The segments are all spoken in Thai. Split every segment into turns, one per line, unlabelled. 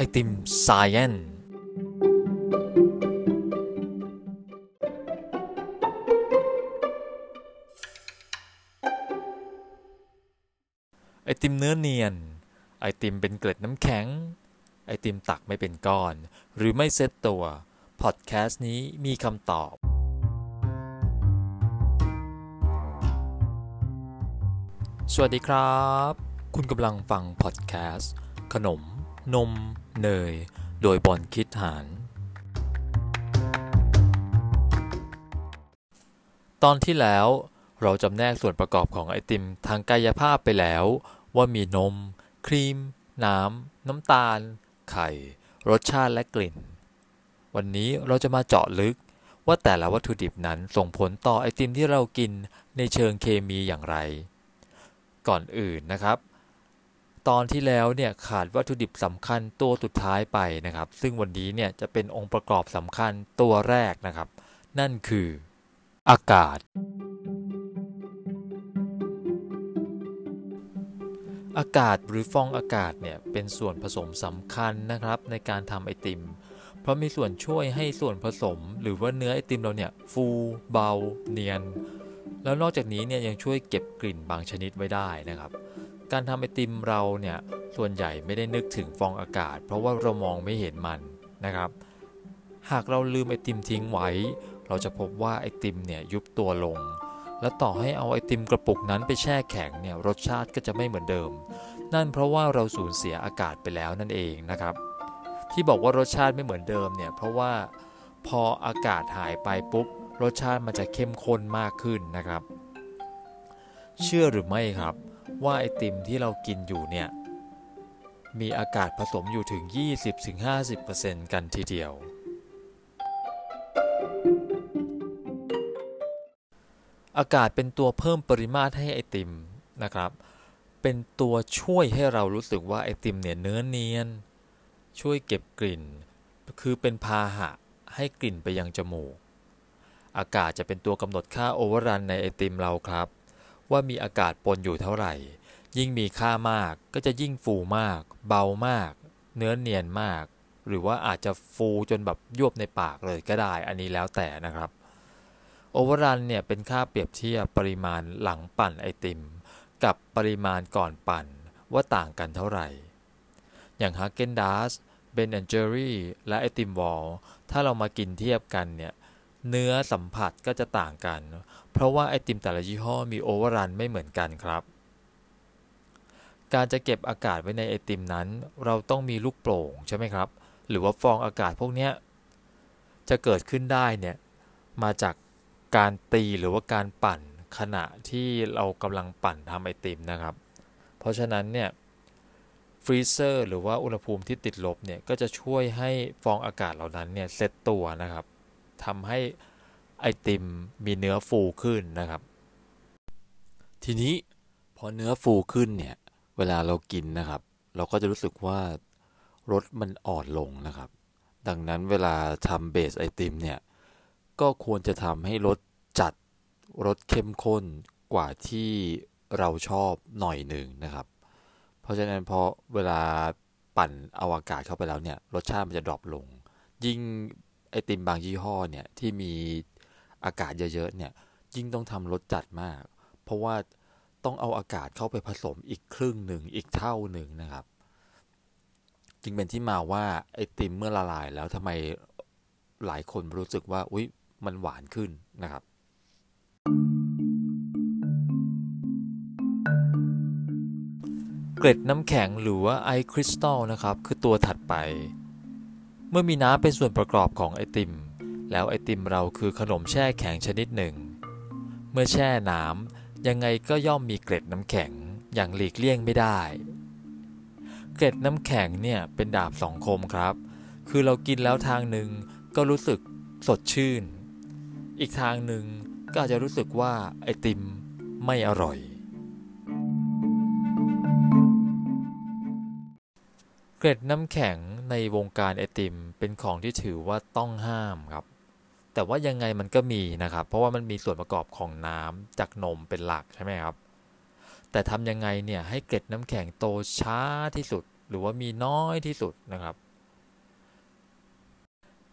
ไอติมไซเอนไอติมเนื้อเนียน ไอติมเป็นเกล็ดน้ำแข็ง ไอติมตักไม่เป็นก้อน หรือไม่เซตตัว พอดแคสต์นี้มีคำตอบ สวัสดีครับ คุณกำลังฟังพอดแคสต์ขนม นม เนย โดยบอลคิดหาร ตอนที่แล้วเราจำแนกส่วนประกอบของไอติมทางกายภาพไปแล้ว ว่ามีนม ครีม น้ำ น้ำตาล ไข่ รสชาติและกลิ่น วันนี้เราจะมาเจาะลึกว่าแต่ละวัตถุดิบนั้นส่งผลต่อไอติมที่เรากินในเชิงเคมีอย่างไร ก่อนอื่นนะครับ ตอนที่แล้วเนี่ยขาดวัตถุดิบสำคัญตัวสุดท้ายไปนะครับ ซึ่งวันนี้เนี่ยจะเป็นองค์ประกอบสำคัญตัวแรกนะครับ นั่นคืออากาศ อากาศหรือฟองอากาศเนี่ยเป็นส่วนผสมสำคัญนะครับในการทำไอติม เพราะมีส่วนช่วยให้ส่วนผสม หรือว่าเนื้อไอติมเราเนี่ยฟูเบา เนียน แล้วนอกจากนี้เนี่ยยังช่วยเก็บกลิ่นบางชนิดไว้ได้นะครับ การทำไอติมเราเนี่ยส่วนใหญ่ไม่ได้นึกถึงฟองอากาศ เพราะว่าเรามองไม่เห็นมันนะครับ หากเราลืมไอติมทิ้งไว้ เราจะพบว่าไอติมเนี่ยยุบตัวลง และต่อให้เอาไอติมกระปุกนั้นไปแช่แข็งเนี่ยรสชาติก็จะไม่เหมือนเดิม นั่นเพราะว่าเราสูญเสียอากาศไปแล้วนั่นเองนะครับ ที่บอกว่ารสชาติไม่เหมือนเดิมเนี่ยเพราะว่าพออากาศหายไปปุ๊บรสชาติมันจะเข้มข้นมากขึ้นนะครับ เชื่อหรือไม่ครับ ว่าไอติมที่เรากินอยู่เนี่ย มีอากาศผสมอยู่ถึง 20-50%กันทีเดียว อากาศเป็นตัวเพิ่มปริมาตรให้ไอติมนะครับ เป็นตัวช่วยให้เรารู้สึกว่าไอติมเนี่ยเนื้อเนียน ช่วยเก็บกลิ่น คือเป็นพาหะให้กลิ่นไปยังจมูก อากาศจะเป็นตัวกำหนดค่า overrun ในไอติมเราครับ ว่ามีอากาศปนอยู่เท่าไหร่ ยิ่งมีค่ามากก็จะยิ่งฟูมาก เบามาก เนื้อเนียนมาก หรือว่าอาจจะฟูจนแบบยวบในปากเลยก็ได้ อันนี้แล้วแต่นะครับ overrun เนี่ยเป็นค่าเปรียบเทียบปริมาณหลังปั่นไอติม กับปริมาณก่อนปั่นว่าต่างกันเท่าไหร่ อย่าง Häagen-Dazs Ben & Jerry's และไอติม Wall's ถ้าเรามากินเทียบกันเนี่ยเนื้อสัมผัสก็จะต่างกัน เพราะว่าไอติมแต่ละยี่ห้อมี overrun ไม่เหมือนกันครับ การจะเก็บอากาศไว้ในไอติมนั้น เราต้องมีลูกโป่งใช่ไหมครับ หรือว่าฟองอากาศพวกนี้จะเกิดขึ้นได้เนี่ยมาจากการตีหรือว่าการปั่นขณะที่เรากำลังปั่นทำไอติมนะครับ เพราะฉะนั้นเนี่ย freezer หรือว่าอุณหภูมิที่ติดลบเนี่ยก็จะช่วยให้ฟองอากาศเหล่านั้นเนี่ยเซตตัวนะครับทำให้ไอติมมีเนื้อฟูขึ้นนะครับ ทีนี้พอเนื้อฟูขึ้นเนี่ย เวลาเรากินนะครับ เราก็จะรู้สึกว่ารสมันอ่อนลงนะครับ ดังนั้นเวลาทำ base ไอติมเนี่ย ก็ควรจะทำให้รสจัดรสเข้มข้นกว่าที่เราชอบหน่อยหนึ่งนะครับ เพราะฉะนั้นพอเวลาปั่นเอาอากาศเข้าไปแล้วเนี่ย รสชาติมันจะดรอปลง ยิ่งไอติมบางยี่ห้อเนี่ยที่มีอากาศเยอะๆเนี่ยยิ่งต้องทำรสจัดมาก เพราะว่า ต้องเอาอากาศเข้าไปผสมอีกครึ่งหนึ่งอีกเท่าหนึ่งนะครับ จึงเป็นที่มาว่าไอติมเมื่อละลายแล้วทำไมหลายคนรู้สึกว่าอุ๊ยมันหวานขึ้นนะครับ เกล็ดน้ำแข็งหรือว่าไอคริสตัลนะครับ คือตัวถัดไป เมื่อมีน้ำเป็นส่วนประกอบของไอติม แล้วไอติมเราคือขนมแช่แข็งชนิดหนึ่ง เมื่อแช่น้ำ ยังไงก็ย่อมมีเกล็ดน้ำแข็งอย่างหลีกเลี่ยงไม่ได้ เกล็ดน้ำแข็งเนี่ยเป็นดาบสองคมครับ คือเรากินแล้วทางหนึ่งก็รู้สึกสดชื่น อีกทางหนึ่งก็อาจจะรู้สึกว่าไอติมไม่อร่อย เกล็ดน้ำแข็งในวงการไอติมเป็นของที่ถือว่าต้องห้ามครับ แต่ว่ายังไงมันก็มีนะครับ เพราะว่ามันมีส่วนประกอบของน้ำจากนมเป็นหลักใช่ไหมครับ แต่ทำยังไงเนี่ยให้เกล็ดน้ำแข็งโตช้าที่สุด หรือว่ามีน้อยที่สุดนะครับ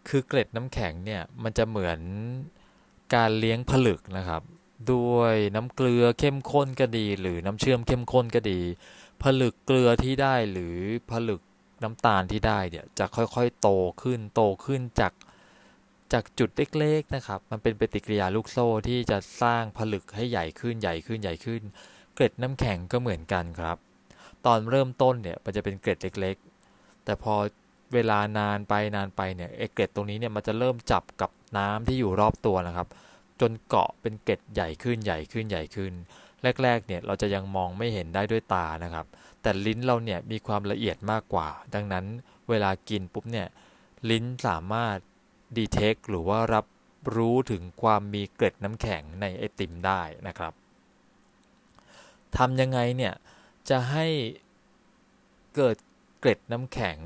คือเกล็ดน้ำแข็งเนี่ยมันจะเหมือนการเลี้ยงผลึกนะครับ ด้วยน้ำเกลือเข้มข้นก็ดี หรือน้ำเชื่อมเข้มข้นก็ดี ผลึกเกลือที่ได้หรือผลึกน้ำตาลที่ได้เนี่ยจะค่อยๆ โตขึ้นโตขึ้นจาก จากจุดเล็กๆนะครับ มันเป็นปฏิกิริยาลูกโซ่ที่จะสร้างผลึกให้ใหญ่ขึ้นใหญ่ขึ้นใหญ่ขึ้น เกล็ดน้ำแข็งก็เหมือนกันครับ ตอนเริ่มต้นเนี่ยมันจะเป็นเกล็ดเล็ก ๆ แต่พอเวลานานไปนานไปเนี่ยไอเกล็ดตรงนี้เนี่ยมันจะเริ่มจับกับน้ำที่อยู่รอบตัวนะครับ จนเกาะเป็นเกล็ดใหญ่ขึ้นใหญ่ขึ้นใหญ่ขึ้น แรกๆเนี่ยเราจะยังมองไม่เห็นได้ด้วยตานะครับ แต่ลิ้นเราเนี่ยมีความละเอียดมากกว่า ดังนั้นเวลากินปุ๊บเนี่ยลิ้นสามารถ ดีเทคหรือว่ารับรู้ถึงความมีเกล็ดน้ำแข็งในไอติมได้นะครับทำยังไงเนี่ยจะให้เกิดเกล็ดน้ำแข็ง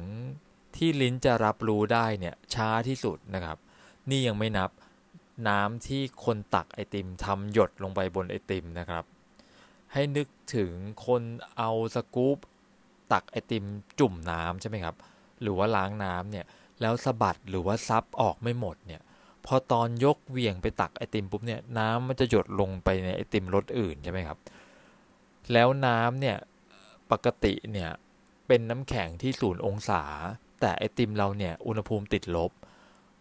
ที่ลิ้นจะรับรู้ได้เนี่ยช้าที่สุดนะครับ นี่ยังไม่นับน้ำที่คนตักไอติมทำหยดลงไปบนไอติมนะครับ ให้นึกถึงคนเอาสกู๊ปตักไอติมจุ่มน้ำใช่ไหมครับ หรือว่าล้างน้ำเนี่ย แล้วสะบัดหรือว่าซับออกไม่หมดเนี่ย พอตอนยกเวียงไปตักไอติมปุ๊บเนี่ยน้ำมันจะหยดลงไปในไอติมรสอื่นใช่ไหมครับ แล้วน้ำเนี่ยปกติเนี่ยเป็นน้ำแข็งที่ศูนย์องศา แต่ไอติมเราเนี่ยอุณหภูมิติดลบ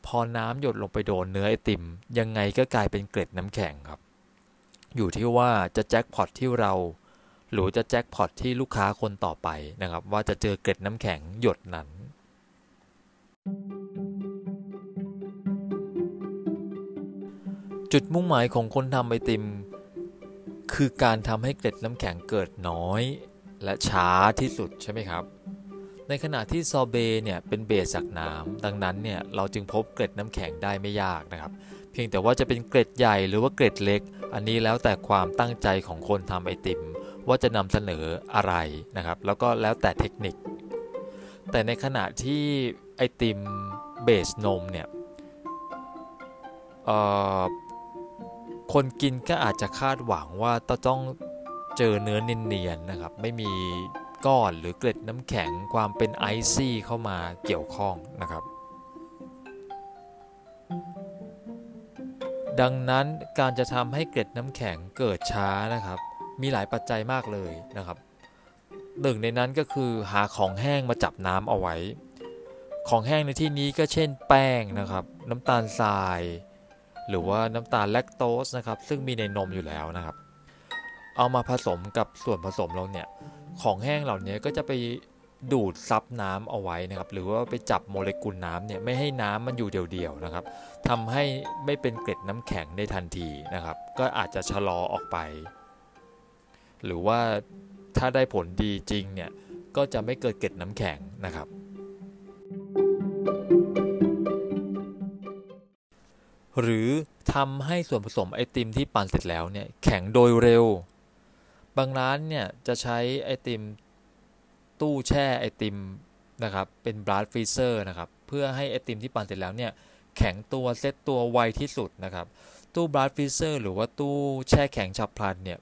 พอน้ำหยดลงไปโดนเนื้อไอติม ยังไงก็กลายเป็นเกล็ดน้ำแข็งครับ อยู่ที่ว่าจะแจ็คพอตที่เราหรือจะแจ็คพอตที่ลูกค้าคนต่อไปนะครับ ว่าจะเจอเกล็ดน้ำแข็งหยดนั้น จุดมุ่งหมายของคนทำไอติม คือการทำให้เกล็ดน้ำแข็งเกิดน้อย และช้าที่สุดใช่ไหมครับ ในขณะที่ซอเบเนี่ยเป็นเบสจากน้ำดังนั้นเนี่ยเราจึงพบเกล็ดน้ำแข็งได้ไม่ยากนะครับ เพียงแต่ว่าจะเป็นเกล็ดใหญ่หรือว่าเกล็ดเล็ก อันนี้แล้วแต่ความตั้งใจของคนทำไอติม ว่าจะนำเสนออะไรนะครับ แล้วก็แล้วแต่เทคนิค แต่ในขณะที่ไอติมเบสนมเนี่ย คนกินก็อาจจะคาดหวังว่าต้องเจอเนื้อเนียนๆนะครับ ไม่มีก้อนหรือเกล็ดน้ำแข็งความเป็นไอซี่เข้ามาเกี่ยวข้องนะครับ ดังนั้นการจะทำให้เกล็ดน้ำแข็งเกิดช้านะครับ มีหลายปัจจัยมากเลยนะครับหนึ่งในนั้นก็คือหาของแห้งมาจับน้ำเอาไว้ ของแห้งในที่นี้ก็เช่นแป้งนะครับ น้ำตาลทราย หรือว่าน้ำตาลแลคโตสนะครับ ซึ่งมีในนมอยู่แล้วนะครับ เอามาผสมกับส่วนผสมเราเนี่ย ของแห้งเหล่านี้ก็จะไปดูดซับน้ำเอาไว้นะครับ หรือว่าไปจับโมเลกุลน้ำเนี่ยไม่ให้น้ำมันอยู่เดี่ยวๆนะครับทำให้ไม่เป็นเกล็ดน้ำแข็งได้ทันทีนะครับ ก็อาจจะชะลอออกไป หรือว่าถ้าได้ผลดีจริงเนี่ยก็จะไม่เกิดเกล็ดน้ำแข็งนะครับ หรือทำให้ส่วนผสมไอติมที่ปั่นเสร็จแล้วเนี่ยแข็งโดยเร็ว บางร้านเนี่ยจะใช้ไอติมตู้แช่ไอติมนะครับเป็น blast freezer นะครับเพื่อให้ไอติมที่ปั่นเสร็จแล้วเนี่ยแข็งตัวเซตตัวไวที่สุดนะครับตู้ blast freezer หรือว่าตู้แช่แข็งฉับพลันเนี่ย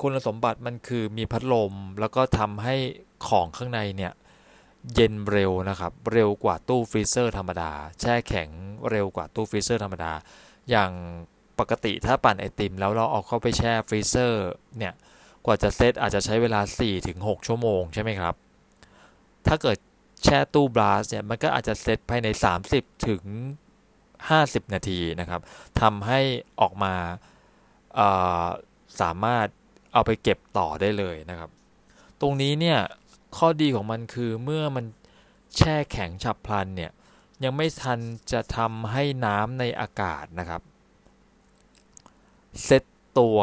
คุณสมบัติมันคือมีพัดลมแล้วก็ทำให้ของข้างในเนี่ย เย็นเร็วนะครับ เร็วกว่าตู้ freezer ธรรมดา แช่แข็งเร็วกว่าตู้ freezer ธรรมดา อย่างปกติถ้าปั่นไอติม แล้วเราเอาเข้าไปแช่ freezer เนี่ย กว่าจะเซตอาจจะใช้เวลา 4-6 ชั่วโมงใช่ไหมครับ ถ้าเกิดแช่ตู้บลัสเนี่ย มันก็อาจจะเซตภายใน 30 ถึง 50 นาทีนะครับทำให้ออกมาาสามารถเอาไปเก็บต่อได้เลยนะครับ ตรงนี้เนี่ย ข้อดีของมันคือเมื่อมันแช่แข็งฉับพลันเนี่ยยังไม่ทันจะทำให้น้ำในอากาศนะครับเซตตัว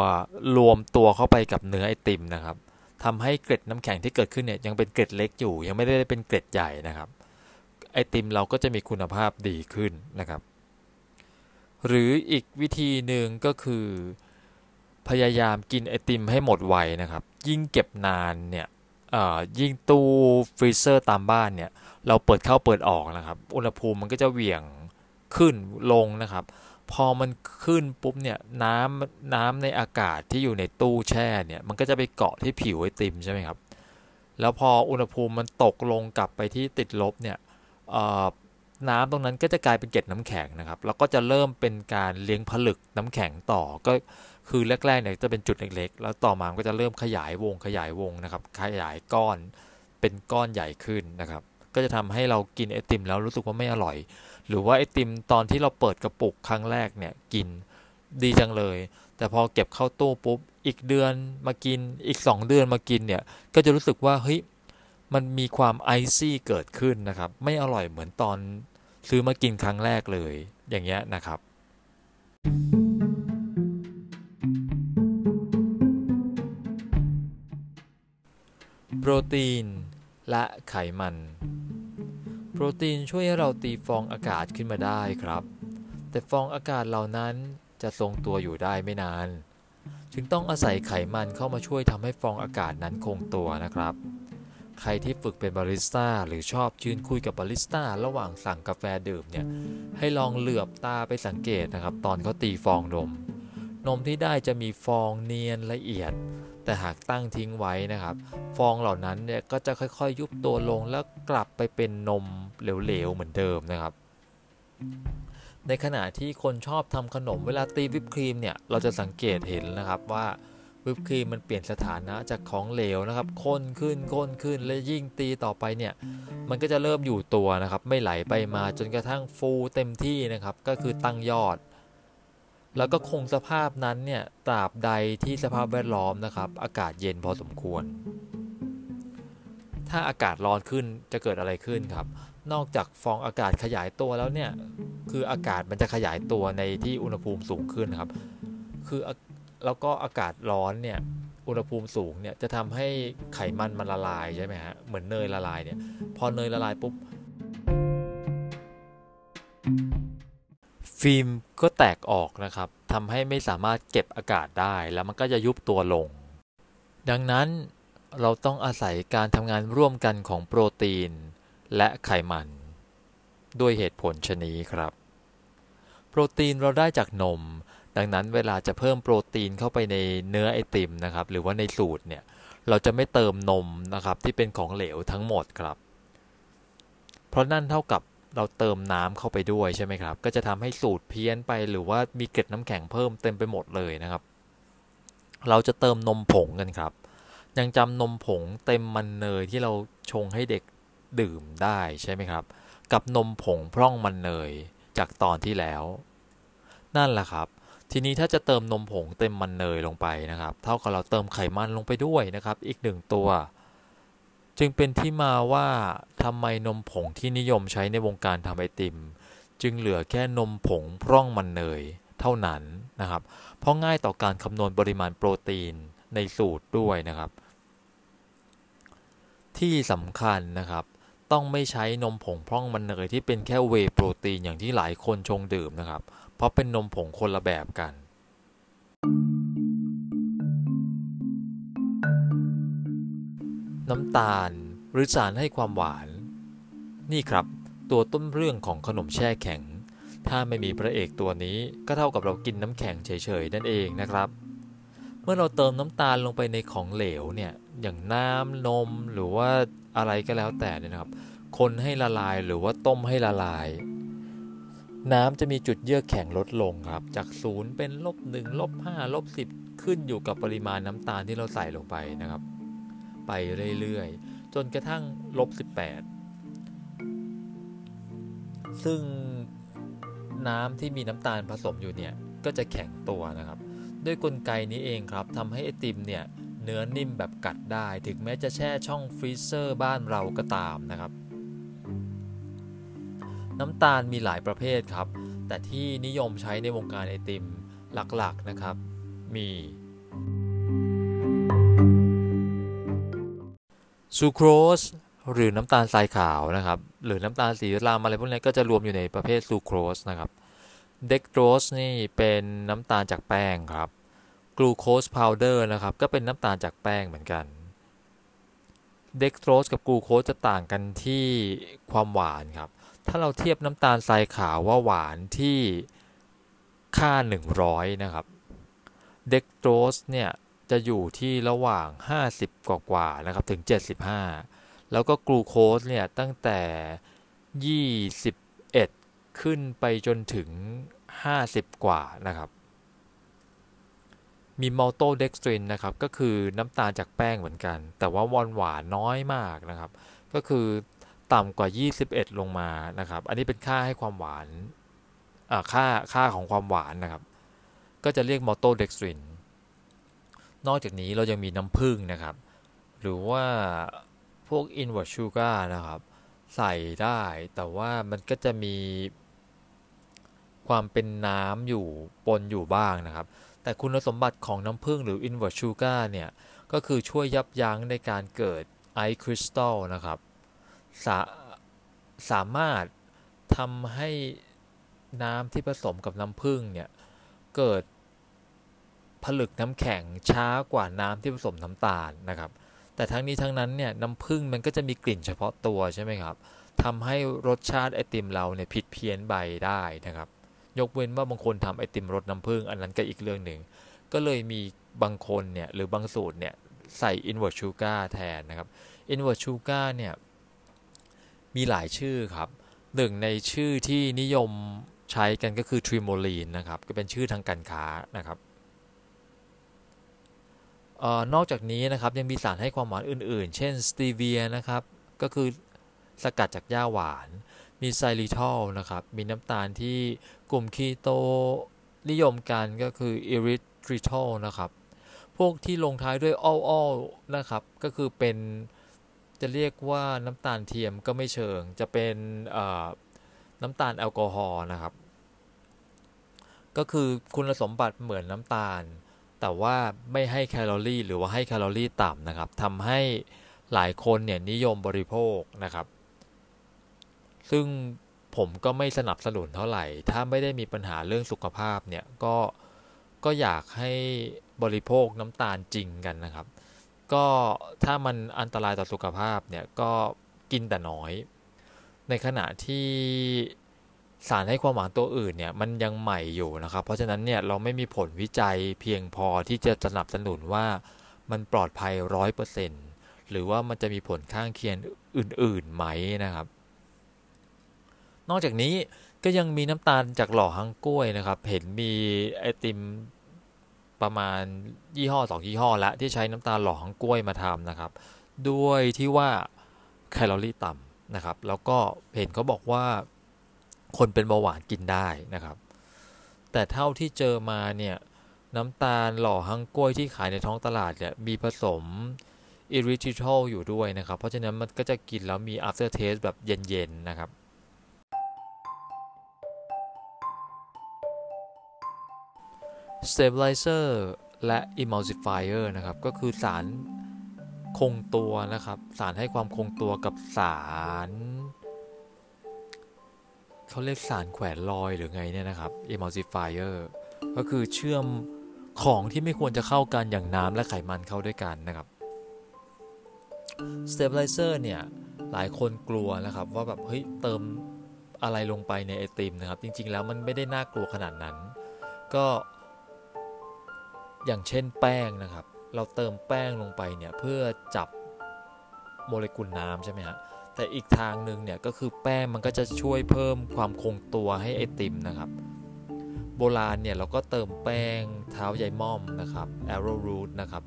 รวมตัวเข้าไปกับเนื้อไอติมนะครับทำให้เกล็ดน้ำแข็งที่เกิดขึ้นเนี่ยยังเป็นเกล็ดเล็กอยู่ ยังไม่ได้เป็นเกล็ดใหญ่นะครับ ไอติมเราก็จะมีคุณภาพดีขึ้นนะครับ หรืออีกวิธีหนึ่งก็คือ พยายามกินไอติมให้หมดไวนะครับ ยิ่งเก็บนานเนี่ย ยิ่งตู้ freezer ตามบ้านเนี่ย เราเปิดเข้าเปิดออกนะครับ อุณหภูมิมันก็จะเหวี่ยงขึ้นลงนะครับ พอมันขึ้นปุ๊บเนี่ยน้ำน้ำในอากาศที่อยู่ในตู้แช่เนี่ย มันก็จะไปเกาะที่ผิวไอติมใช่ไหมครับ แล้วพออุณหภูมิมันตกลงกลับไปที่ติดลบเนี่ยน้ำตรงนั้นก็จะกลายเป็นเกล็ดน้ำแข็งนะครับ แล้วก็จะเริ่มเป็นการเลี้ยงผลึกน้ำแข็งต่อ ก็ คือแรกๆเนี่ยจะเป็นจุดเล็กๆ แล้วต่อมาก็จะเริ่มขยายวงขยายวงนะครับ ขยายก้อนเป็นก้อนใหญ่ขึ้นนะครับ ก็จะทำให้เรากินไอติมแล้วรู้สึกว่าไม่อร่อย หรือว่าไอติมตอนที่เราเปิดกระปุกครั้งแรกเนี่ยกินดีจังเลย แต่พอเก็บเข้าตู้ปุ๊บอีกเดือนมากินอีก 2 เดือนมากินเนี่ยก็จะรู้สึกว่าเฮ้ยมันมีความไอซี่เกิดขึ้นนะครับ ไม่อร่อยเหมือนตอนซื้อมากินครั้งแรกเลยอย่างเงี้ยนะครับ โปรตีน และไขมัน โปรตีนช่วยให้เราตีฟองอากาศขึ้นมาได้ครับ แต่ฟองอากาศเหล่านั้นจะทรงตัวอยู่ได้ไม่นาน จึงต้องอาศัยไขมันเข้ามาช่วยทำให้ฟองอากาศนั้นคงตัวนะครับ ใครที่ฝึกเป็นบาริสต้าหรือชอบยืนคุยกับบาริสต้าระหว่างสั่งกาแฟดื่มเนี่ยให้ลองเหลือบตาไปสังเกตนะครับ ตอนเขาตีฟองนม นมที่ได้จะมีฟองเนียนละเอียด แต่หากตั้งทิ้งไว้นะครับ ฟองเหล่านั้นเนี่ยก็จะค่อยๆยุบตัวลงแล้วกลับไปเป็นนมเหลวๆเหมือนเดิมนะครับ ในขณะที่คนชอบทำขนมเวลาตีวิปครีมเนี่ยเราจะสังเกตเห็นนะครับว่าวิปครีมมันเปลี่ยนสถานะจากของเหลวนะครับข้นขึ้นข้นขึ้นและยิ่งตีต่อไปเนี่ย มันก็จะเริ่มอยู่ตัวนะครับ ไม่ไหลไปมาจนกระทั่งฟูเต็มที่นะครับ ก็คือตั้งยอด แล้วก็คงสภาพนั้นเนี่ยตราบใดที่สภาพแวดล้อมนะครับ อากาศเย็นพอสมควร ถ้าอากาศร้อนขึ้นจะเกิดอะไรขึ้นครับ นอกจากฟองอากาศขยายตัวแล้วเนี่ยคืออากาศมันจะขยายตัวในที่อุณหภูมิสูงขึ้นครับ คือแล้วก็อากาศร้อนเนี่ยอุณหภูมิสูงเนี่ยจะทำให้ไขมันมันละลายใช่ไหมฮะเหมือนเนยละลายเนี่ยพอเนยละลายปุ๊บ ฟิล์มก็แตกออกนะครับทำให้ไม่สามารถเก็บอากาศได้แล้วมันก็จะยุบตัวลง ดังนั้นเราต้องอาศัยการทำงานร่วมกันของโปรตีน และไขมัน ด้วยเหตุผลชนี้ครับ โปรตีนเราได้จากนม ดังนั้นเวลาจะเพิ่มโปรตีนเข้าไปในเนื้อไอติมนะครับ หรือว่าในสูตรเนี่ยเราจะไม่เติมนมนะครับที่เป็นของเหลวทั้งหมดครับ เพราะนั่นเท่ากับ เราเติมน้ำเข้าไปด้วยใช่ไหมครับ ก็จะทำให้สูตรเพี้ยนไปหรือว่ามีเกล็ดน้ำแข็งเพิ่มเต็มไปหมดเลยนะครับ เราจะเติมนมผงกันครับ ยังจำนมผงเต็มมันเนยที่เราชงให้เด็กดื่มได้ใช่ไหมครับ กับนมผงพร่องมันเนยจากตอนที่แล้ว นั่นแหละครับ ทีนี้ถ้าจะเติมนมผงเต็มมันเนยลงไปนะครับ เท่ากับเราเติมไขมันลงไปด้วยนะครับ อีกหนึ่งตัว จึงเป็นที่มาว่าทำไมนมผงที่นิยมใช้ในวงการทำไอติม จึงเหลือแค่นมผงพร่องมันเนยเท่านั้นนะครับ เพราะง่ายต่อการคำนวณปริมาณโปรตีนในสูตรด้วยนะครับ ที่สำคัญนะครับต้องไม่ใช้นมผงพร่องมันเนยที่เป็นแค่เวโปรตีนอย่างที่หลายคนชงดื่มนะครับ เพราะเป็นนมผงคนละแบบกัน น้ำตาลหรือสารให้ความหวาน นี่ครับ ตัวต้นเรื่องของขนมแช่แข็ง ถ้าไม่มีพระเอกตัวนี้ก็เท่ากับเรากินน้ำแข็งเฉยๆนั่นเองนะครับ เมื่อเราเติมน้ำตาลลงไปในของเหลวเนี่ยอย่างน้ำนมหรือว่าอะไรก็แล้วแต่เนี่ยนะครับ คนให้ละลายหรือว่าต้มให้ละลาย น้ำจะมีจุดเยือกแข็งลดลงครับ จากศูนย์เป็นลบหนึ่งลบห้าลบสิบขึ้นอยู่กับปริมาณน้ำตาลที่เราใส่ลงไปนะครับ ไปเรื่อยๆ จนกระทั่งลบสิบแปดซึ่งน้ำที่มีน้ำตาลผสมอยู่เนี่ย ก็จะแข็งตัวนะครับ ด้วยกลไกนี้เองครับทำให้ไอติมเนี่ย เนื้อนิ่มแบบกัดได้ ถึงแม้จะแช่ช่อง freezer บ้านเราก็ตามนะครับ น้ำตาลมีหลายประเภทครับ แต่ที่นิยมใช้ในวงการไอติมหลักๆนะครับ มี ซูโครสหรือน้ำตาลทรายขาวนะครับ หรือน้ำตาลสีรำอะไรพวกนี้ก็จะรวมอยู่ในประเภทซูโครสนะครับ dextrose นี่เป็นน้ำตาลจากแป้งครับ glucose powder นะครับ ก็เป็นน้ำตาลจากแป้งเหมือนกัน dextrose กับกลูโคสจะต่างกันที่ความหวานครับ ถ้าเราเทียบน้ำตาลทรายขาวว่าหวานที่ค่า 100 นะครับ เด็กโรสเนี่ย จะอยู่ที่ระหว่าง 50 กว่ากว่านะครับถึง 75 แล้วก็กลูโคสเนี่ยตั้งแต่ 21 ขึ้นไปจนถึง 50 กว่านะครับ มีมัลโตเด็กสตรินนะครับก็คือน้ำตาลจากแป้งเหมือนกัน แต่ว่าวานหวานน้อยมากนะครับ ก็คือต่ำกว่า 21 ลงมานะครับ อันนี้เป็นค่าให้ความหวานค่าค่าของความหวานนะครับ ก็จะเรียกมัลโตเด็กสตริน นอกจากนี้เรายังมีน้ำผึ้งนะครับ หรือว่าพวก invert sugar นะครับ ใส่ได้แต่ว่ามันก็จะมีความเป็นน้ำอยู่ปนอยู่บ้างนะครับ แต่คุณสมบัติของน้ำผึ้งหรือ invert sugar เนี่ย ก็คือช่วยยับยั้งในการเกิดไอคริสตัลนะครับสาสามารถทำให้น้ำที่ผสมกับน้ำผึ้งเนี่ย เกิด ผลึกน้ำแข็งช้ากว่าน้ำที่ผสมน้ำตาลนะครับ แต่ทั้งนี้ทั้งนั้นเนี่ยน้ำผึ้งมันก็จะมีกลิ่นเฉพาะตัวใช่ไหมครับทำให้รสชาติไอติมเราเนี่ยผิดเพี้ยนไปได้นะครับ ยกเว้นว่าบางคนทำไอติมรสน้ำผึ้งอันนั้นก็อีกเรื่องหนึ่ง ก็เลยมีบางคนเนี่ยหรือบางสูตรเนี่ยใส่ invert sugar แทนนะครับ invert sugar เนี่ยมีหลายชื่อครับหนึ่งในชื่อที่นิยมใช้กันก็คือทริโมลีนนะครับ ก็เป็นชื่อทางการค้านะครับ ออนอกจากนี้นะครับยังมีสารให้ความหวานอื่น ๆ เช่นสตีเวียนะครับก็คือสกัดจากหญ้าหวาน มีไซริทอลนะครับมีน้ำตาลที่กลุ่มคีโตนิยมกันก็คืออิริทริทอลนะครับพวกที่ลงท้ายด้วยอ้อๆนะครับก็คือเป็นจะเรียกว่าน้ำตาลเทียมก็ไม่เชิง จะเป็นน้ำตาลแอลกอฮอล์นะครับ ก็คือคุณสมบัติเหมือนน้ำตาล แต่ว่าไม่ให้แคลอรี่หรือว่าให้แคลอรี่ต่ำนะครับทำให้หลายคนเนี่ยนิยมบริโภคนะครับ ซึ่งผมก็ไม่สนับสนุนเท่าไหร่ ถ้าไม่ได้มีปัญหาเรื่องสุขภาพเนี่ยก็ก็อยากให้บริโภคน้ำตาลจริงกันนะครับ ก็ถ้ามันอันตรายต่อสุขภาพเนี่ยก็กินแต่น้อย ในขณะที่ สารให้ความหวานตัวอื่นเนี่ยมันยังใหม่อยู่นะครับ เพราะฉะนั้นเนี่ยเราไม่มีผลวิจัยเพียงพอที่จะสนับสนุนว่ามันปลอดภัยร้อยเปอร์เซ็นต์หรือว่ามันจะมีผลข้างเคียงอื่นๆไหมนะครับ นอกจากนี้ก็ยังมีน้ำตาลจากหล่อฮังกล้วยนะครับ เห็นมีไอติมประมาณยี่ห้อสองยี่ห้อละที่ใช้น้ำตาลหล่อฮังกล้วยมาทำนะครับ ด้วยที่ว่าแคลอรี่ต่ำนะครับ แล้วก็เห็นเขาบอกว่า คนเป็นเบาหวานกินได้นะครับ แต่เท่าที่เจอมาเนี่ยน้ำตาลหล่อฮังกล้วยที่ขายในท้องตลาดเนี่ยมีผสมอิริทิทอลอยู่ด้วยนะครับ เพราะฉะนั้นมันก็จะกินแล้วมี after taste แบบเย็นๆนะครับ stabilizer และ emulsifier นะครับ ก็คือสารคงตัวนะครับ สารให้ความคงตัวกับสาร เขาเรียกสารแขวนลอยหรือไงเนี่ยนะครับ emulsifier ก็คือเชื่อมของที่ไม่ควรจะเข้ากันอย่างน้ำและไขมันเข้าด้วยกันนะครับ stabilizer เนี่ย หลายคนกลัวนะครับ ว่าแบบเฮ้ยเติมอะไรลงไปในไอติมนะครับ จริง ๆ แล้วมันไม่ได้น่ากลัวขนาดนั้น ก็ อย่างเช่นแป้งนะครับ เราเติมแป้งลงไปเนี่ย เพื่อจับโมเลกุลน้ำใช่ไหมฮะ แต่อีกทางหนึ่งเนี่ยก็คือแป้งมันก็จะช่วยเพิ่มความคงตัวให้ไอติมนะครับ โบราณเนี่ยเราก็เติมแป้งเท้าใยม่อมนะครับ arrowroot นะครับ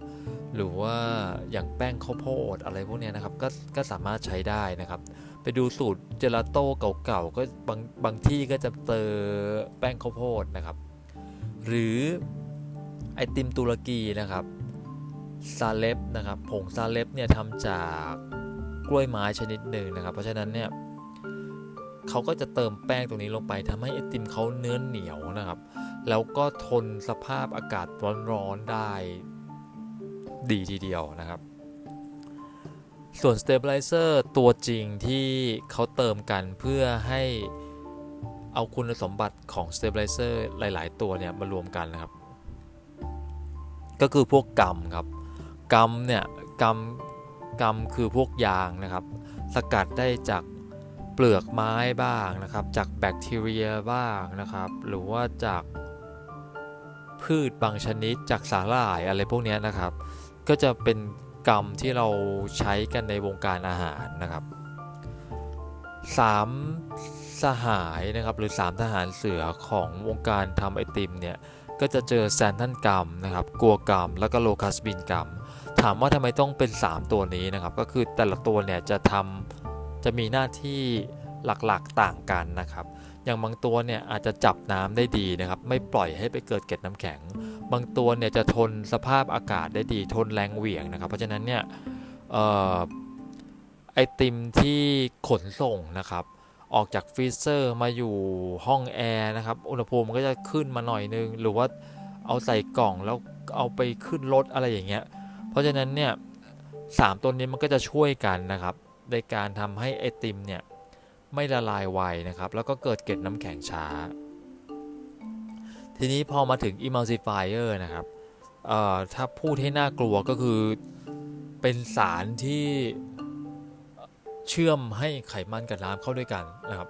หรือว่าอย่างแป้งข้าวโพดอะไรพวกนี้นะครับก็ก็สามารถใช้ได้นะครับ ไปดูสูตรเจลาโต้เก่าๆก็บางบางที่ก็จะเติมแป้งข้าวโพดนะครับ หรือไอติมตุรกีนะครับซาเล็บนะครับผงซาเล็บเนี่ยทำจาก กล้วยไม้ชนิดหนึ่งนะครับ เพราะฉะนั้นเนี่ยเขาก็จะเติมแป้งตรงนี้ลงไปทำให้ไอติมเขาเนื้อเหนียวนะครับ แล้วก็ทนสภาพอากาศร้อนๆได้ดีทีเดียวนะครับ ส่วน Stabilizer ตัวจริงที่เขาเติมกันเพื่อให้เอาคุณสมบัติของ Stabilizer หลาย ๆ ตัวเนี่ยมารวมกันนะครับ ก็คือพวกกรรมครับกรรมเนี่ยกรรม กรรมคือพวกยางนะครับ สกัดได้จากเปลือกไม้บ้างนะครับ จากแบคทีเรียบ้างนะครับ หรือว่าจากพืชบางชนิดจากสาหร่ายอะไรพวกนี้นะครับ ก็จะเป็นกรรมที่เราใช้กันในวงการอาหารนะครับสามสหายนะครับหรือ3ทหารเสือของวงการทำไอติมเนี่ย ก็จะเจอแซนทันกัมนะครับกัวกัมแล้วก็โลคัสบินกัมถามว่าทำไมต้องเป็น 3 ตัวนี้นะครับ ก็คือแต่ละตัวเนี่ยจะทำจะมีหน้าที่หลักๆต่างกันนะครับ อย่างบางตัวเนี่ยอาจจะจับน้ำได้ดีนะครับ ไม่ปล่อยให้ไปเกิดเกล็ดน้ำแข็ง บางตัวเนี่ยจะทนสภาพอากาศได้ดี ทนแรงเหวี่ยงนะครับ เพราะฉะนั้นเนี่ยไอติมที่ขนส่งนะครับ ออกจาก freezer มาอยู่ห้องแอร์นะครับ อุณหภูมิก็จะขึ้นมาหน่อยนึง หรือว่าเอาใส่กล่องแล้วเอาไปขึ้นรถอะไรอย่างเงี้ย เพราะฉะนั้นเนี่ยสามตัวนี้มันก็จะช่วยกันนะครับ ในการทำให้ไอติมเนี่ยไม่ละลายไวนะครับ แล้วก็เกิดเกล็ดน้ำแข็งช้า ทีนี้พอมาถึง emulsifier นะครับ ถ้าพูดให้น่ากลัวก็คือเป็นสารที่ เชื่อมให้ไขมันกับน้ำเข้าด้วยกันนะครับ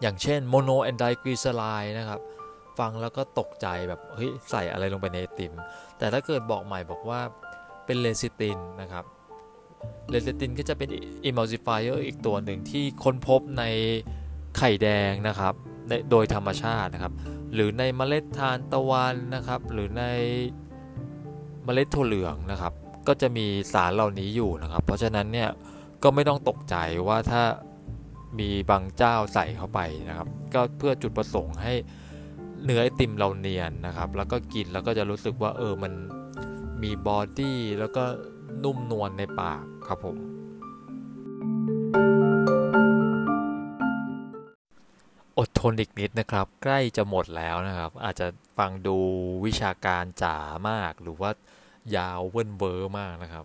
อย่างเช่น mono and diglyceride นะครับ ฟังแล้วก็ตกใจแบบเฮ้ยใส่อะไรลงไปในไอติม แต่ถ้าเกิดบอกใหม่บอกว่าเป็นเลซิตินนะครับเลซิตินก็จะเป็น emulsifier อีกตัวหนึ่งที่ค้นพบในไข่แดงนะครับโดยธรรมชาตินะครับ หรือในเมล็ดทานตะวันนะครับ หรือในเมล็ดถั่วเหลืองนะครับ ก็จะมีสารเหล่านี้อยู่นะครับ เพราะฉะนั้นเนี่ย ก็ไม่ต้องตกใจว่าถ้ามีบางเจ้าใส่เข้าไปนะครับ ก็เพื่อจุดประสงค์ให้เนื้อไอติมเราเนียนนะครับ แล้วก็กินแล้วก็จะรู้สึกว่าเออมันมีบอดี้แล้วก็นุ่มนวลในปากครับผมอดทนอีกนิดนะครับ ใกล้จะหมดแล้วนะครับ อาจจะฟังดูวิชาการจ๋ามาก หรือว่ายาวเวิ้นเวอร์มากนะครับ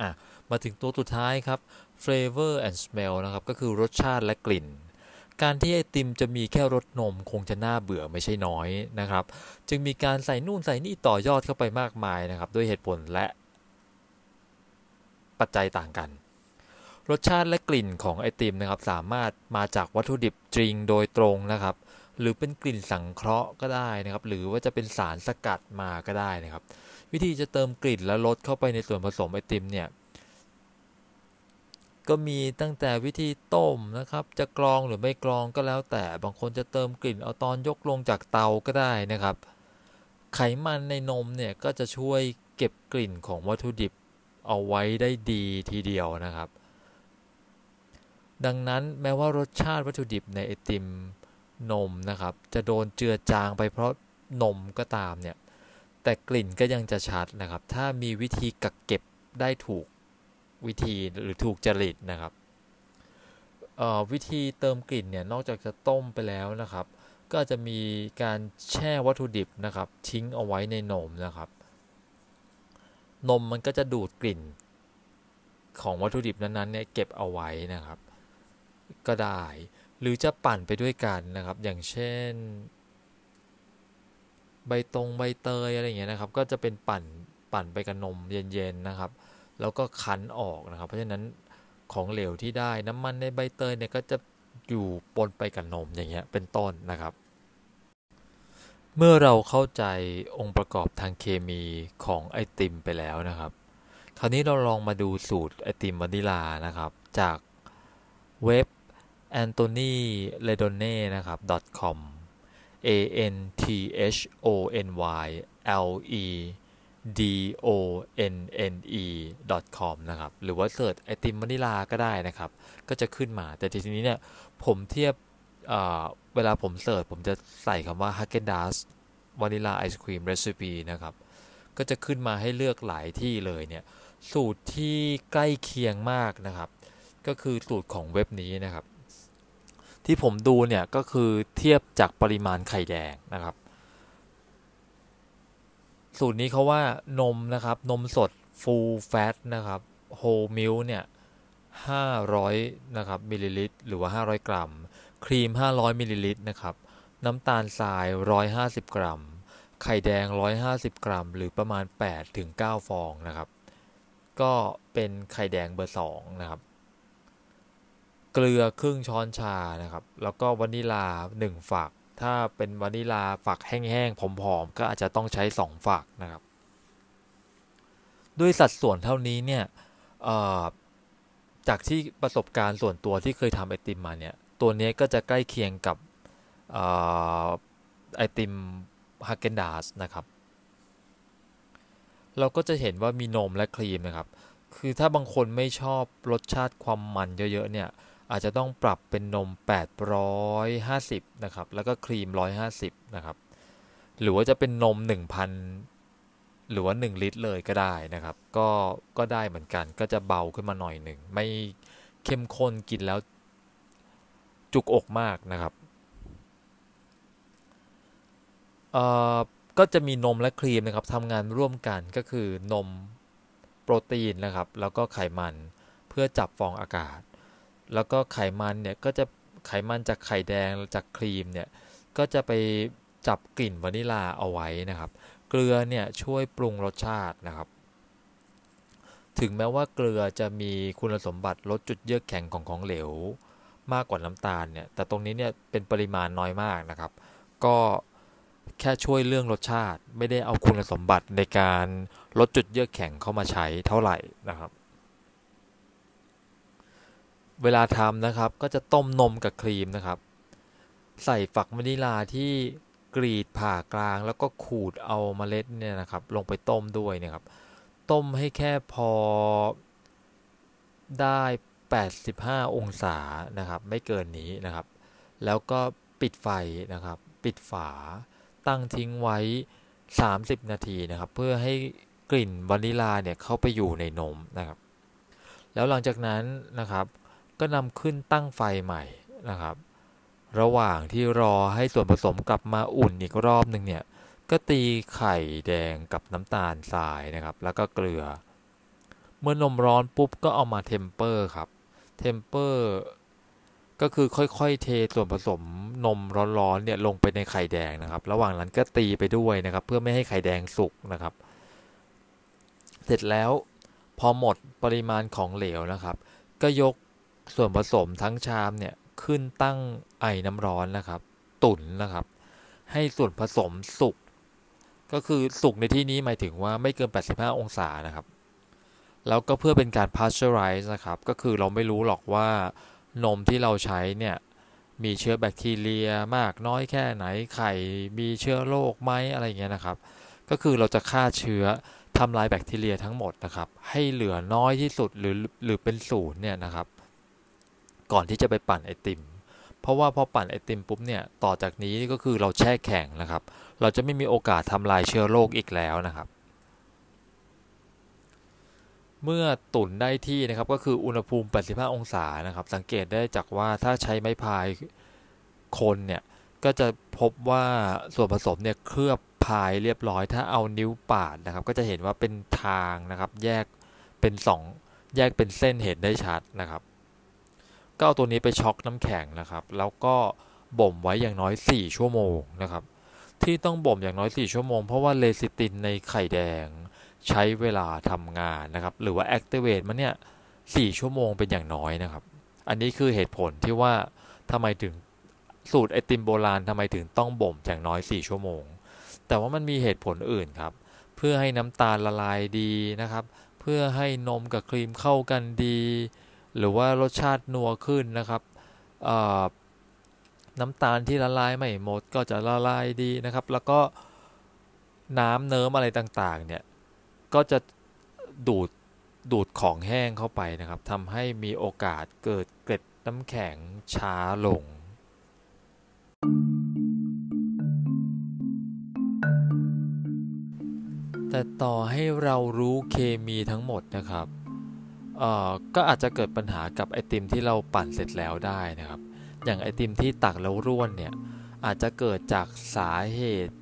อะมาถึงตัวสุดท้ายครับ flavor and smell นะครับ ก็คือรสชาติและกลิ่น การที่ไอติมจะมีแค่รสนมคงจะน่าเบื่อไม่ใช่น้อยนะครับ จึงมีการใส่นู่นใส่นี่ต่อยอดเข้าไปมากมายนะครับ ด้วยเหตุผลและปัจจัยต่างกัน รสชาติและกลิ่นของไอติมนะครับ สามารถมาจากวัตถุดิบจริงโดยตรงนะครับ หรือเป็นกลิ่นสังเคราะห์ก็ได้นะครับ หรือว่าจะเป็นสารสกัดมาก็ได้นะครับ วิธีจะเติมกลิ่นและรสเข้าไปในส่วนผสมไอติมเนี่ย ก็มีตั้งแต่วิธีต้มนะครับ จะกรองหรือไม่กรองก็แล้วแต่บางคนจะเติมกลิ่นเอาตอนยกลงจากเตาก็ได้นะครับ ไขมันในนมเนี่ยก็จะช่วยเก็บกลิ่นของวัตถุดิบเอาไว้ได้ดีทีเดียวนะครับ ดังนั้นแม้ว่ารสชาติวัตถุดิบในไอติมนมนะครับ จะโดนเจือจางไปเพราะนมก็ตามเนี่ยแต่กลิ่นก็ยังจะชัดนะครับ ถ้ามีวิธีกักเก็บได้ถูก วิธีหรือถูกจริตนะครับวิธีเติมกลิ่นเนี่ยนอกจากจะต้มไปแล้วนะครับ ก็จะมีการแช่วัตถุดิบนะครับ ทิ้งเอาไว้ในนมนะครับ นมมันก็จะดูดกลิ่น ของวัตถุดิบนั้นๆเนี่ยเก็บเอาไว้นะครับ ก็ได้หรือจะปั่นไปด้วยกันนะครับ อย่างเช่น ใบตรงใบเตยอะไรอย่างเงี้ยนะครับ ก็จะเป็นปั่นปั่นไปกับนมเย็นๆนะครับ แล้วก็คั้นออกนะครับ เพราะฉะนั้นของเหลวที่ได้น้ำมันในใบเตยเนี่ยก็จะอยู่ปนไปกับนมอย่างเงี้ยเป็นต้นนะครับ เมื่อเราเข้าใจองค์ประกอบทางเคมีของไอติมไปแล้วนะครับ คราวนี้เราลองมาดูสูตรไอติมวานิลานะครับ จากเว็บ Anthony Ledone นะครับ .com a n t h o n y l e d o n n e com นะครับ หรือว่าเสิร์ชไอติมวานิลาก็ได้นะครับ ก็จะขึ้นมา แต่ทีนี้เนี่ย ผมเทียบเวลาผมเสิร์ชผมจะใส่คำว่า Haagen-Dazs vanilla ice cream recipe นะครับ ก็จะขึ้นมาให้เลือกหลายที่เลยเนี่ย สูตรที่ใกล้เคียงมากนะครับ ก็คือสูตรของเว็บนี้นะครับ ที่ผมดูเนี่ยก็คือเทียบจากปริมาณไข่แดงนะครับ สูตรนี้เขาว่านมนะครับ นมสด full fat นะครับ whole milk เนี่ย500นะครับมิลลิลิตร หรือว่า500กรัม ครีม500มิลลิลิตรนะครับน้ำตาลทราย150กรัม ไข่แดง150กรัม หรือประมาณ8ถึง9ฟองนะครับ ก็เป็นไข่แดงเบอร์2นะครับ เกลือครึ่งช้อนชานะครับ แล้วก็วานิลา1ฝัก ถ้าเป็นวานิลาฝักแห้งๆผอมๆก็อาจจะต้องใช้ 2 ฝักนะครับ ด้วยสัดส่วนเท่านี้เนี่ยจากที่ประสบการณ์ส่วนตัวที่เคยทำไอติมมาเนี่ยตัวนี้ก็จะใกล้เคียงกับไอติมฮาเกนดาสนะครับ เราก็จะเห็นว่ามีนมและครีมนะครับ คือถ้าบางคนไม่ชอบรสชาติความมันเยอะๆเนี่ย อาจจะต้องปรับเป็นนม 850 นะครับ แล้วก็ครีม 150 นะครับ หรือว่าจะเป็นนม 1,000 หรือว่า 1 ลิตรเลยก็ได้นะครับ ก็ก็ได้เหมือนกันก็จะเบาขึ้นมาหน่อยหนึ่ง ไม่เข้มข้นกินแล้วจุกอกมากนะครับอ่าก็จะมีนมและครีมนะครับทำงานร่วมกันก็คือนมโปรตีนนะครับ แล้วก็ไขมันเพื่อจับฟองอากาศ แล้วก็ไขมันเนี่ยก็จะไขมันจากไข่แดงจากครีมเนี่ยก็จะไปจับกลิ่นวานิลาเอาไว้นะครับ เกลือเนี่ยช่วยปรุงรสชาตินะครับ ถึงแม้ว่าเกลือจะมีคุณสมบัติลดจุดเยือกแข็งของของเหลว มากกว่าน้ำตาลเนี่ยแต่ตรงนี้เนี่ยเป็นปริมาณน้อยมากนะครับ ก็แค่ช่วยเรื่องรสชาติ ไม่ได้เอาคุณสมบัติในการลดจุดเยือกแข็งเข้ามาใช้เท่าไหร่นะครับ เวลาทำนะครับ ก็จะต้มนมกับครีมนะครับ ใส่ฝักวานิลาที่กรีดผ่ากลาง แล้วก็ขูดเอาเมล็ดเนี่ยนะครับ ลงไปต้มด้วยนะครับ ต้มให้แค่พอได้ 85 องศานะครับ ไม่เกินนี้นะครับ แล้วก็ปิดไฟนะครับ ปิดฝาตั้งทิ้งไว้ 30 นาทีนะครับ เพื่อให้กลิ่นวานิลาเนี่ยเข้าไปอยู่ในนมนะครับ แล้วหลังจากนั้นนะครับ ก็นำขึ้นตั้งไฟใหม่นะครับ ระหว่างที่รอให้ส่วนผสมกลับมาอุ่นอีกรอบหนึ่งเนี่ย ก็ตีไข่แดงกับน้ำตาลทรายนะครับ แล้วก็เกลือ เมื่อนมร้อนปุ๊บก็เอามา temper ครับ temper ก็คือค่อยๆ เทส่วนผสมนมร้อนๆเนี่ยลงไปในไข่แดงนะครับ ระหว่างนั้นก็ตีไปด้วยนะครับ เพื่อไม่ให้ไข่แดงสุกนะครับ เสร็จแล้วพอหมดปริมาณของเหลวนะครับ ก็ยก ส่วนผสมทั้งชามเนี่ยขึ้นตั้งไอ้น้ำร้อนนะครับ ตุ๋นนะครับ ให้ส่วนผสมสุกก็คือสุกในที่นี้หมายถึงว่าไม่เกิน 85 องศานะครับ แล้วก็เพื่อเป็นการ pasteurize นะครับ ก็คือเราไม่รู้หรอกว่านมที่เราใช้เนี่ยมีเชื้อแบคทีเรียมากน้อยแค่ไหนไข่มีเชื้อโรคไหมอะไรเงี้ยนะครับ ก็คือเราจะฆ่าเชื้อทำลายแบคทีเรียทั้งหมดนะครับ ให้เหลือน้อยที่สุดหรือหรือเป็นศูนย์เนี่ยนะครับ ก่อนที่จะไปปั่นไอติม เพราะว่าพอปั่นไอติมปุ๊บเนี่ยต่อจากนี้ก็คือเราแช่แข็งนะครับ เราจะไม่มีโอกาสทำลายเชื้อโรคอีกแล้วนะครับ เมื่อตุ๋นได้ที่นะครับก็คืออุณหภูมิ 85 องศานะครับ สังเกตได้จากว่าถ้าใช้ไม้พายคนเนี่ยก็จะพบว่าส่วนผสมเนี่ยเคลือบพายเรียบร้อย ถ้าเอานิ้วปาดนะครับ ก็จะเห็นว่าเป็นทางนะครับ แยกเป็น 2 แยกเป็นเส้นเห็นได้ชัดนะครับ ก็เอาตัวนี้ไปช็อกน้ำแข็งนะครับ แล้วก็บ่มไว้อย่างน้อย 4 ชั่วโมงนะครับ ที่ต้องบ่มอย่างน้อย 4 ชั่วโมง เพราะว่าเลซิตินในไข่แดงใช้เวลาทำงานนะครับ หรือว่า activate มันเนี่ยสี่ชั่วโมงเป็นอย่างน้อยนะครับ อันนี้คือเหตุผลที่ว่าทำไมถึงสูตรไอติมโบราณทำไมถึงต้องบ่มอย่างน้อย 4 ชั่วโมง แต่ว่ามันมีเหตุผลอื่นครับ เพื่อให้น้ำตาลละลายดีนะครับ เพื่อให้นมกับครีมเข้ากันดี หรือว่ารสชาตินัวขึ้นนะครับน้ำตาลที่ละลายไม่หมดก็จะละลายดีนะครับ แล้วก็น้ำเนิ้มอะไรต่างๆเนี่ยก็จะดูดดูดของแห้งเข้าไปนะครับทำให้มีโอกาสเกิดเกล็ดน้ำแข็งช้าลง แต่ต่อให้เรารู้เคมีทั้งหมดนะครับ ก็อาจจะเกิดปัญหากับไอติมที่เราปั่นเสร็จแล้วได้นะครับ อย่างไอติมที่ตักแล้วร่วนเนี่ยอาจจะเกิดจากสาเหตุ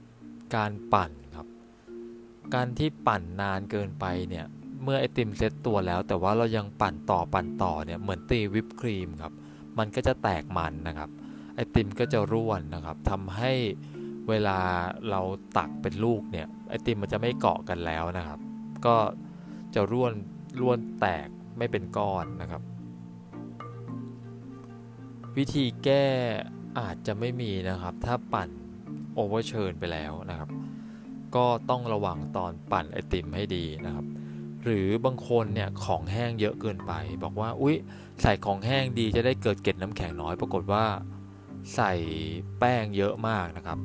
การปั่นครับ การที่ปั่นนานเกินไปเนี่ยเมื่อไอติมเซตตัวแล้ว แต่ว่าเรายังปั่นต่อปั่นต่อเนี่ยเหมือนตีวิปครีมครับมันก็จะแตกมันนะครับ ไอติมก็จะร่วนนะครับทำให้เวลาเราตักเป็นลูกเนี่ยไอติมมันจะไม่เกาะกันแล้วนะครับ ก็จะร่วนร่วนแตก ไม่เป็นก้อนนะครับ วิธีแก้อาจจะไม่มีนะครับ ถ้าปั่นโอเวอร์เชิญไปแล้วนะครับ ก็ต้องระวังตอนปั่นไอติมให้ดีนะครับ หรือบางคนเนี่ยของแห้งเยอะเกินไป บอกว่าอุ๊ยใส่ของแห้งดีจะได้เกิดเกล็ดน้ำแข็งน้อย ปรากฏว่าใส่แป้งเยอะมากนะครับ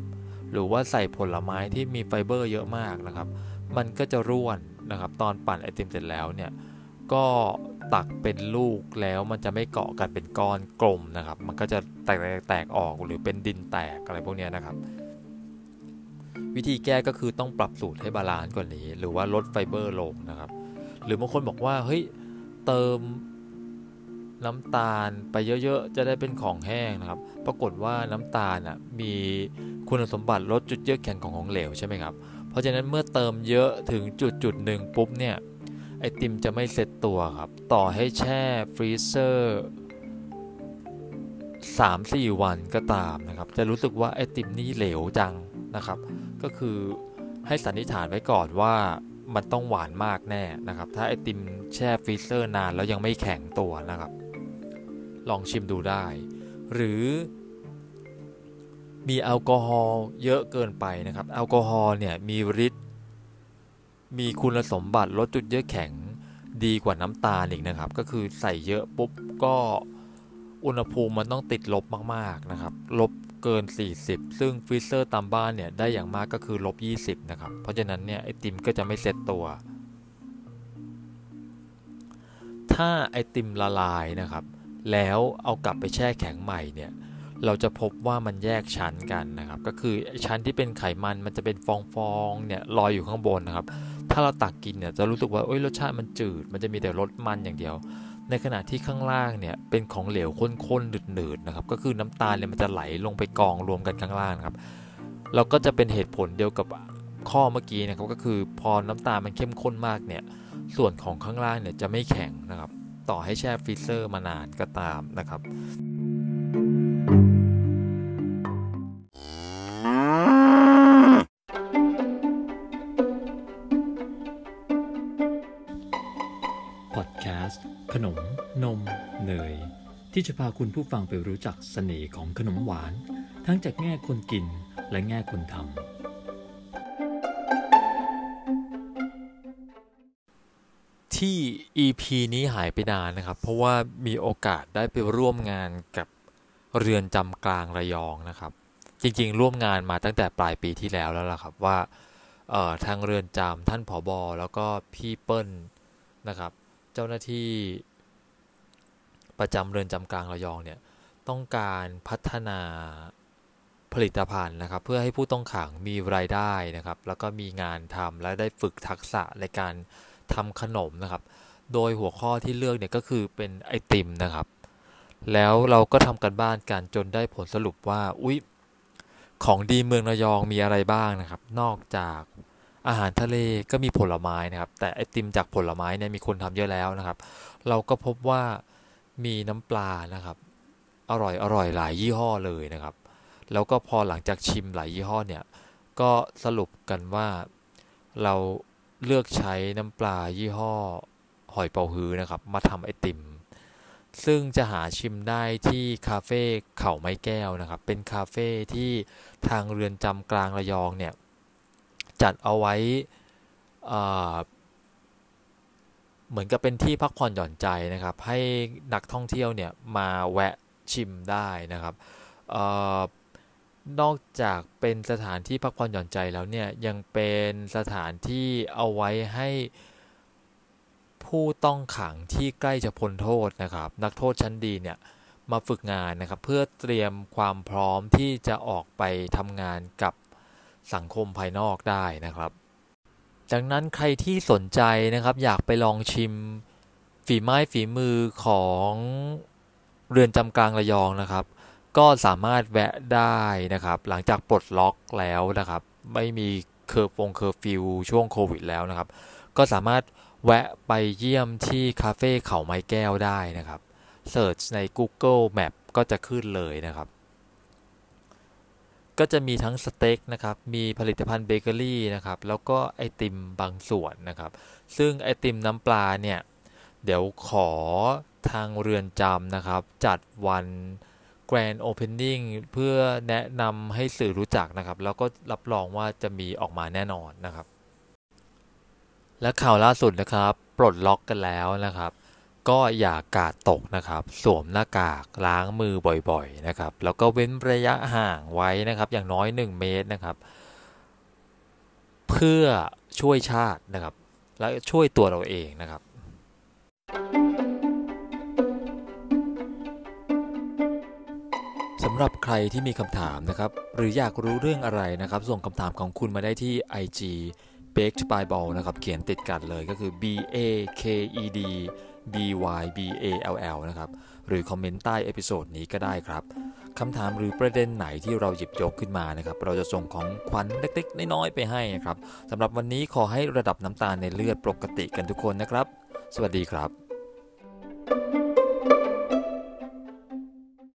หรือว่าใส่ผลไม้ที่มีไฟเบอร์เยอะมากนะครับ มันก็จะร่วนนะครับ ตอนปั่นไอติมเสร็จแล้วเนี่ย ก็ตักเป็นลูกแล้วมันจะไม่เกาะกันเป็นก้อนกลมนะครับ มันก็จะแตกแตกออกหรือเป็นดินแตกอะไรพวกนี้นะครับ วิธีแก้ก็คือต้องปรับสูตรให้ balance กว่านี้ หรือว่าลดไฟเบอร์ลงนะครับ หรือบางคนบอกว่าเฮ้ยเติมน้ำตาลไปเยอะๆ จะได้เป็นของแห้งนะครับ ปรากฏว่าน้ำตาลอะมีคุณสมบัติลดจุดเยือกแข็งของของเหลวใช่ไหมครับ เพราะฉะนั้นเมื่อเติมเยอะถึงจุดจุดหนึ่งปุ๊บเนี่ย ไอติมจะไม่เซ็ตตัวครับ ต่อให้แช่freezer 3-4วันก็ตามนะครับ จะรู้สึกว่าไอติมนี่เหลวจังนะครับ ก็คือให้สันนิษฐานไว้ก่อนว่ามันต้องหวานมากแน่นะครับ ถ้าไอติมแช่ freezer นานแล้วยังไม่แข็งตัวนะครับ ลองชิมดูได้ หรือมีแอลกอฮอล์เยอะเกินไปนะครับ แอลกอฮอล์เนี่ยมีฤทธิ์ มีคุณสมบัติลดจุดเยือกแข็งดีกว่าน้ำตาลอีกนะครับ ก็คือใส่เยอะปุ๊บก็อุณหภูมิมันต้องติดลบมากๆนะครับ ลบเกิน 40 ซึ่ง freezer ตามบ้านเนี่ยได้อย่างมากก็คือลบ 20 นะครับ เพราะฉะนั้นเนี่ยไอติมก็จะไม่เซ็ตตัว ถ้าไอติมละลายนะครับ แล้วเอากลับไปแช่แข็งใหม่เนี่ยเราจะพบว่ามันแยกชั้นกันนะครับ ก็คือชั้นที่เป็นไขมันมันจะเป็นฟองๆเนี่ยลอยอยู่ข้างบนนะครับ ถ้าเราตักกินเนี่ยจะรู้สึกว่าเอ้ยรสชาติมันจืด มันจะมีแต่รสมันอย่างเดียว ในขณะที่ข้างล่างเนี่ยเป็นของเหลวข้นๆหนืดๆนะครับ ก็คือน้ำตาลเนี่ยมันจะไหลลงไปกองรวมกันข้างล่างครับ เราก็จะเป็นเหตุผลเดียวกับข้อเมื่อกี้นะครับก็คือพอน้ำตาลมันเข้มข้นมากเนี่ยส่วนของข้างล่างเนี่ยจะไม่แข็งนะครับ ต่อให้แช่ freezer มานานก็ตามนะครับ
ที่จะพาคุณผู้ฟังไปรู้จักเสน่ห์ของขนมหวาน ทั้งจากแง่คนกินและแง่คนทำ
ที่ EP นี้หายไปนานนะครับ เพราะว่ามีโอกาสได้ไปร่วมงานกับเรือนจำกลางระยองนะครับ จริงๆ ร่วมงานมาตั้งแต่ปลายปีที่แล้วแล้วล่ะครับว่าทางเรือนจำท่านผอบอแล้วก็พี่เปิ้ลนะครับ เจ้าหน้าที่ ประจำเรือนจำกลางระยองเนี่ยต้องการพัฒนาผลิตภัณฑ์นะครับ เพื่อให้ผู้ต้องขังมีรายได้นะครับ แล้วก็มีงานทำและได้ฝึกทักษะในการทำขนมนะครับ โดยหัวข้อที่เลือกเนี่ยก็คือเป็นไอติมนะครับ แล้วเราก็ทำกันบ้านกันจนได้ผลสรุปว่าอุ๊ยของดีเมืองระยองมีอะไรบ้างนะครับ นอกจากอาหารทะเลก็มีผลไม้นะครับ แต่ไอติมจากผลไม้เนี่ยมีคนทำเยอะแล้วนะครับ เราก็พบว่า มีน้ำปลานะครับ อร่อยอร่อยหลายยี่ห้อเลยนะครับ แล้วก็พอหลังจากชิมหลายยี่ห้อเนี่ย ก็สรุปกันว่าเราเลือกใช้น้ำปลายี่ห้อหอยเป๋าฮื้อนะครับ มาทำไอติม ซึ่งจะหาชิมได้ที่คาเฟ่เขาไม้แก้วนะครับ เป็นคาเฟ่ที่ทางเรือนจำกลางระยองเนี่ย จัดเอาไว้อ่า เหมือนกับเป็นที่พักผ่อนหย่อนใจนะครับ ให้นักท่องเที่ยวเนี่ยมาแวะชิมได้นะครับออนอกจากเป็นสถานที่พักผ่อนหย่อนใจแล้วเนี่ยยังเป็นสถานที่เอาไว้ให้ผู้ต้องขังที่ใกล้จะพ้นโทษนะครับ นักโทษชั้นดีเนี่ยมาฝึกงานนะครับ เพื่อเตรียมความพร้อมที่จะออกไปทำงานกับสังคมภายนอกได้นะครับ ดังนั้นใครที่สนใจนะครับ อยากไปลองชิมฝีไม้ฝีมือของเรือนจำกลางระยองนะครับ ก็สามารถแวะได้นะครับ หลังจากปลดล็อกแล้วนะครับ ไม่มีเคอร์ฟงเคอร์ฟิวช่วงโควิดแล้วนะครับ ก็สามารถแวะไปเยี่ยมที่คาเฟ่เขาไม้แก้วได้นะครับเสิร์ชใน Google Map ก็จะขึ้นเลยนะครับ ก็จะมีทั้งสเต็กนะครับ มีผลิตภัณฑ์เบเกอรี่นะครับ แล้วก็ไอติมบางส่วนนะครับ ซึ่งไอติมน้ำปลาเนี่ย เดี๋ยวขอทางเรือนจำนะครับ จัดวัน Grand Opening เพื่อแนะนำให้สื่อรู้จักนะครับ แล้วก็รับรองว่าจะมีออกมาแน่นอนนะครับ และข่าวล่าสุดนะครับ ปลดล็อกกันแล้วนะครับ ก็อย่ากาดตกนะครับ สวมหน้ากากล้างมือบ่อยๆนะครับ แล้วก็เว้นระยะห่างไว้นะครับ อย่างน้อย 1 เมตรนะครับ เพื่อช่วยชาตินะครับ และช่วยตัวเราเองนะครับ สำหรับใครที่มีคำถามนะครับ หรืออยากรู้เรื่องอะไรนะครับ ส่งคำถามของคุณมาได้ที่ IG baked by ball นะครับ เขียนติดกันเลยก็คือ b a k e d b y b a l l นะครับ หรือคอมเมนต์ใต้ episode นี้ก็ได้ครับคำถามหรือประเด็นไหนที่เราหยิบยกขึ้นมานะครับ เราจะส่งของขวัญเล็กๆ น้อยๆ ไปให้นะครับสำหรับวันนี้ขอให้ระดับน้ำตาลในเลือดปกติกันทุกคนนะครับ สวัสดีครับ